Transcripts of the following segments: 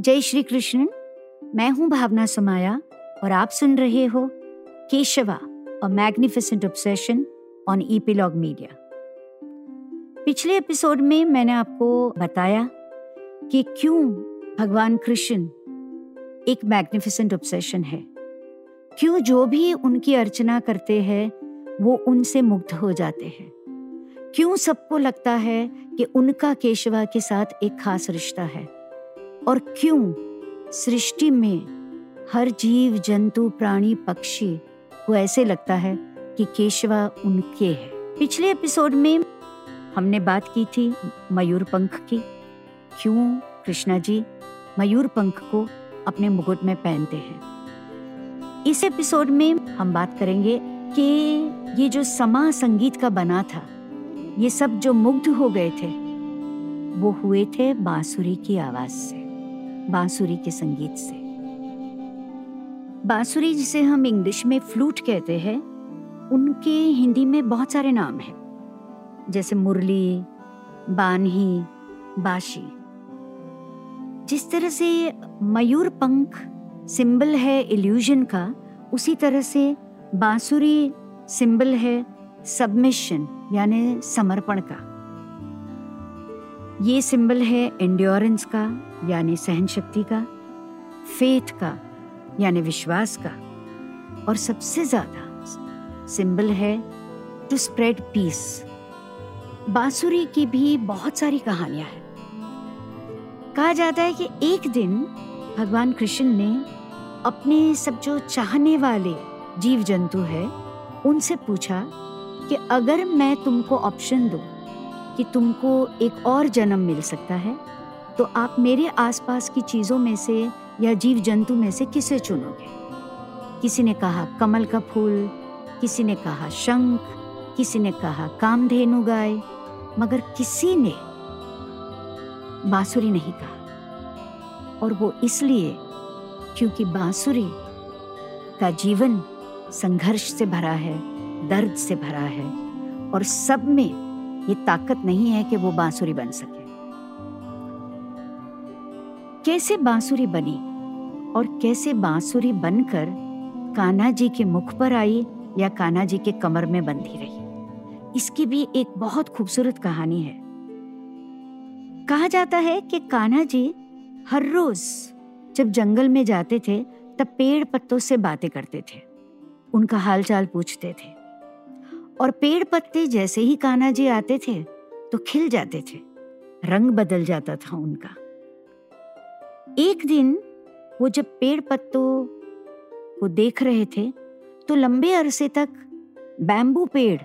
जय श्री कृष्ण। मैं हूँ भावना समाया और आप सुन रहे हो Keshava a magnificent obsession on Epilogue Media पिछले एपिसोड में मैंने आपको बताया कि क्यों भगवान कृष्ण एक मैग्निफिसेंट ऑब्सेशन है। क्यों जो भी उनकी अर्चना करते हैं, वो उनसे मुग्ध हो जाते हैं। क्यों सबको लगता है कि उनका केशवा के साथ एक खास रिश्ता है? और क्यों सृष्टि में हर जीव, जंतु, प्राणी, पक्षी को ऐसे लगता है कि केशवा उनके है। पिछले एपिसोड में हमने बात की थी मयूर पंख की। क्यों कृष्णा जी मयूर पंख को अपने मुकुट में पहनते हैं? इस एपिसोड में हम बात करेंगे कि ये जो समा संगीत का बना था, ये सब जो मुग्ध हो गए थे, वो हुए थे बांसुरी की आवाज़ से। बांसुरी के संगीत से। बांसुरी जिसे हम इंग्लिश में फ्लूट कहते हैं, उनके हिंदी में बहुत सारे नाम हैं। जैसे मुरली, बानही, बाशी। जिस तरह से मयूर पंख सिंबल है इल्यूजन का, उसी तरह से बांसुरी सिंबल है सबमिशन यानी समर्पण का। ये सिंबल है एंड्योरेंस का यानी सहन शक्ति का फेथ का, यानी विश्वास का, और सबसे ज़्यादा सिंबल है टू स्प्रेड पीस बांसुरी की भी बहुत सारी कहानियाँ हैं। कहा जाता है कि एक दिन भगवान कृष्ण ने अपने सब जो चाहने वाले जीव जंतु है, उनसे पूछा कि अगर मैं तुमको ऑप्शन दूँ कि तुमको एक और जन्म मिल सकता है तो आप मेरे आसपास की चीज़ों में से या जीव जंतु में से किसे चुनोगे? किसी ने कहा कमल का फूल, किसी ने कहा शंख, किसी ने कहा कामधेनु गाय, मगर किसी ने बांसुरी नहीं कहा। और वो इसलिए क्योंकि बांसुरी का जीवन संघर्ष से भरा है, दर्द से भरा है, और सब में ये ताकत नहीं है कि वो बांसुरी बन सके। कैसे बांसुरी बनी और कैसे बांसुरी बनकर कान्हा जी के मुख पर आई या कान्हा जी के कमर में बंधी रही। इसकी भी एक बहुत खूबसूरत कहानी है। कहा जाता है कि कान्हा जी हर रोज जब जंगल में जाते थे, तब पेड़ पत्तों से बातें करते थे। उनका हालचाल पूछते थे। और पेड़ पत्ते जैसे ही कान्हा जी आते थे तो खिल जाते थे। रंग बदल जाता था उनका। एक दिन वो जब पेड़ पत्तों को देख रहे थे तो लंबे अरसे तक बैम्बू पेड़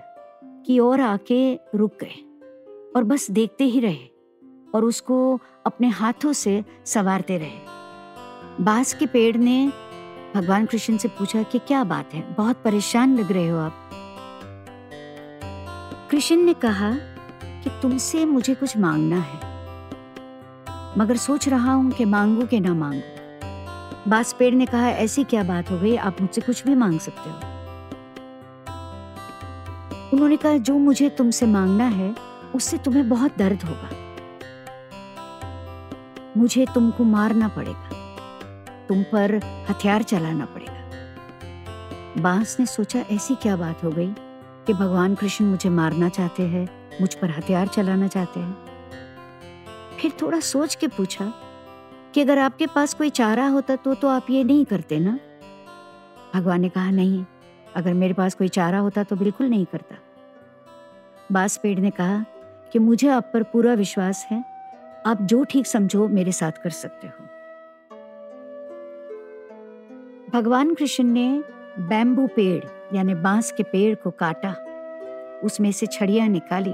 की ओर आके रुक गए और बस देखते ही रहे और उसको अपने हाथों से सवारते रहे। बाँस के पेड़ ने भगवान कृष्ण से पूछा कि क्या बात है, बहुत परेशान लग रहे हो आप। कृष्ण ने कहा कि तुमसे मुझे कुछ मांगना है। मगर सोच रहा हूँ कि मांगू कि ना मांगू। बास पेड़ ने कहा, ऐसी क्या बात हो गई? आप मुझसे कुछ भी मांग सकते हो। उन्होंने कहा, जो मुझे तुमसे मांगना है, उससे तुम्हें बहुत दर्द होगा। मुझे तुमको मारना पड़ेगा। तुम पर हथियार चलाना पड़ेगा। बाँस ने सोचा, ऐसी क्या बात हो गई कि भगवान कृष्ण मुझे मारना चाहते हैं, मुझ पर हथियार चलाना चाहते हैं? फिर थोड़ा सोच के पूछा कि अगर आपके पास कोई चारा होता तो तो आप ये नहीं करते ना? भगवान ने कहा, नहीं, अगर मेरे पास कोई चारा होता तो बिल्कुल नहीं करता। बास पेड़ ने कहा कि, मुझे आप पर पूरा विश्वास है, आप जो ठीक समझो मेरे साथ कर सकते हो। भगवान कृष्ण ने बैम्बू पेड़, यानी बाँस के पेड़ को काटा, उसमें से छड़ियाँ निकाली,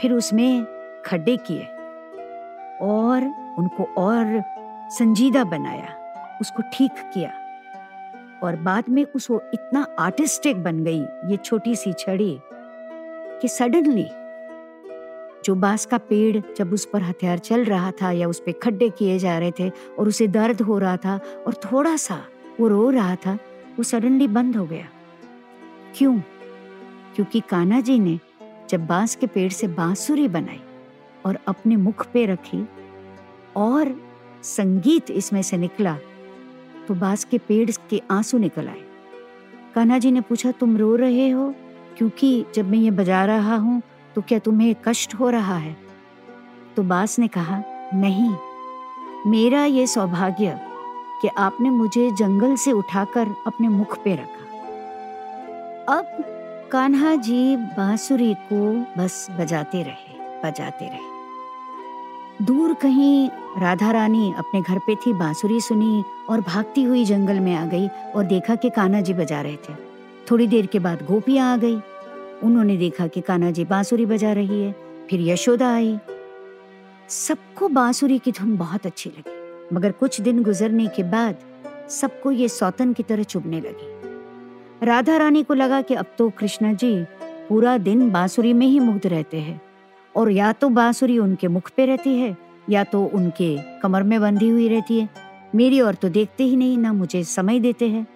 फिर उसमें खड्डे किए। और उनको और संजीदा बनाया, उसको ठीक किया। और बाद में उस वो इतना आर्टिस्टिक बन गई, ये छोटी सी छड़ी, कि सडनली जो बाँस का पेड़ जब उस पर हथियार चल रहा था या उस पर खड्डे किए जा रहे थे और उसे दर्द हो रहा था और थोड़ा सा वो रो रहा था, वो सडनली बंद हो गया। क्यों? क्योंकि कान्हा जी ने जब बाँस के पेड़ से बांसुरी बनाई और अपने मुख पे रखी और संगीत इसमें से निकला तो बाँस के पेड़ के आँसू निकल आए। कान्हा जी ने पूछा, तुम रो रहे हो? क्योंकि जब मैं ये बजा रहा हूँ तो क्या तुम्हें कष्ट हो रहा है? तो बास ने कहा, नहीं। मेरा ये सौभाग्य कि आपने मुझे जंगल से उठाकर अपने मुख पे रखा। अब कान्हा जी बांसुरी को बस बजाते रहे बजाते रहे। दूर कहीं राधा रानी अपने घर पे थी, बांसुरी सुनी और भागती हुई जंगल में आ गई और देखा कि कान्हा जी बजा रहे थे। थोड़ी देर के बाद गोपियाँ आ गई। उन्होंने देखा कि कान्हा जी बांसुरी बजा रही है। फिर यशोदा आई। सबको बांसुरी की धुन बहुत अच्छी लगी, मगर कुछ दिन गुजरने के बाद सबको ये सौतन की तरह चुभने लगी। राधा रानी को लगा कि अब तो कृष्णा जी पूरा दिन बांसुरी में ही मुग्ध रहते हैं। और या तो बांसुरी उनके मुख पे रहती है, या तो उनके कमर में बंधी हुई रहती है। मेरी और तो देखते ही नहीं, ना मुझे समय देते हैं।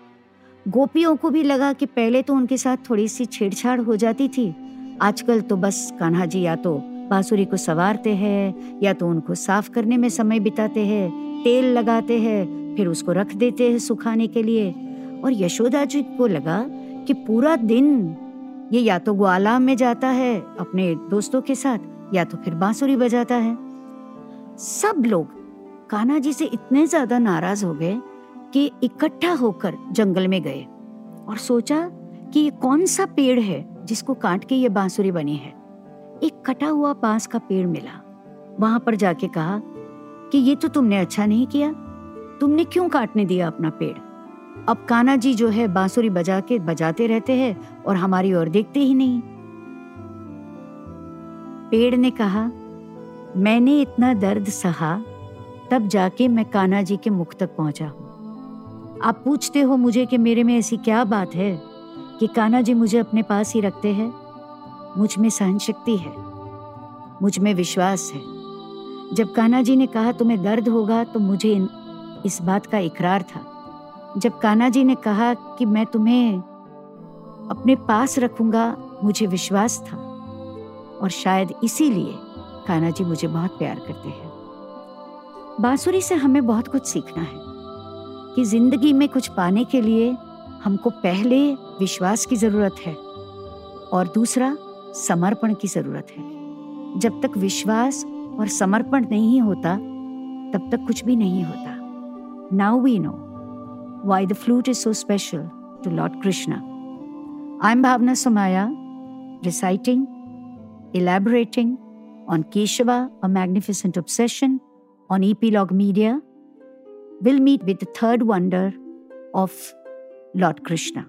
गोपियों को भी लगा कि पहले तो उनके साथ थोड़ी सी छेड़छाड़ हो जाती थी। आजकल तो बस कान्हा जी या तो बांसुरी को सवारते हैं, या तो उनको साफ़ करने में समय बिताते हैं, तेल लगाते हैं, फिर उसको रख देते हैं सुखाने के लिए। और यशोदा जी को लगा कि पूरा दिन ये या तो ग्वाला में जाता है अपने दोस्तों के साथ, या तो फिर बांसुरी बजाता है। सब लोग कान्हा जी से इतने ज़्यादा नाराज़ हो गए कि इकट्ठा होकर जंगल में गए और सोचा कि ये कौन सा पेड़ है जिसको काट के ये बांसुरी बनी है। एक कटा हुआ बाँस का पेड़ मिला। वहाँ पर जाके कहा कि ये तो तुमने अच्छा नहीं किया। तुमने क्यों काटने दिया अपना पेड़? अब काना जी जो है बांसुरी बजा के बजाते रहते हैं और हमारी ओर देखते ही नहीं। पेड़ ने कहा, मैंने इतना दर्द सहा, तब जाके मैं कान्हा जी के मुख तक पहुँचा हूँ। आप पूछते हो मुझे कि मेरे में ऐसी क्या बात है, कि कान्हा जी मुझे अपने पास ही रखते हैं? मुझमें सहन शक्ति है, मुझमें विश्वास है। जब कान्हा जी ने कहा, तुम्हें दर्द होगा तो मुझे इस बात का इकरार था। जब कान्हा जी ने कहा कि मैं तुम्हें अपने पास रखूँगा, मुझे विश्वास था। और शायद इसीलिए कान्हा जी मुझे बहुत प्यार करते हैं। बांसुरी से हमें बहुत कुछ सीखना है कि ज़िंदगी में कुछ पाने के लिए हमको पहले विश्वास की ज़रूरत है और दूसरा समर्पण की ज़रूरत है। जब तक विश्वास और समर्पण नहीं होता, तब तक कुछ भी नहीं होता। Now we know. Why the flute is so special to Lord Krishna. I'm Bhavna Somaya, reciting, elaborating on Keshava, a magnificent obsession, on Epilogue Media. We'll meet with the third wonder of Lord Krishna.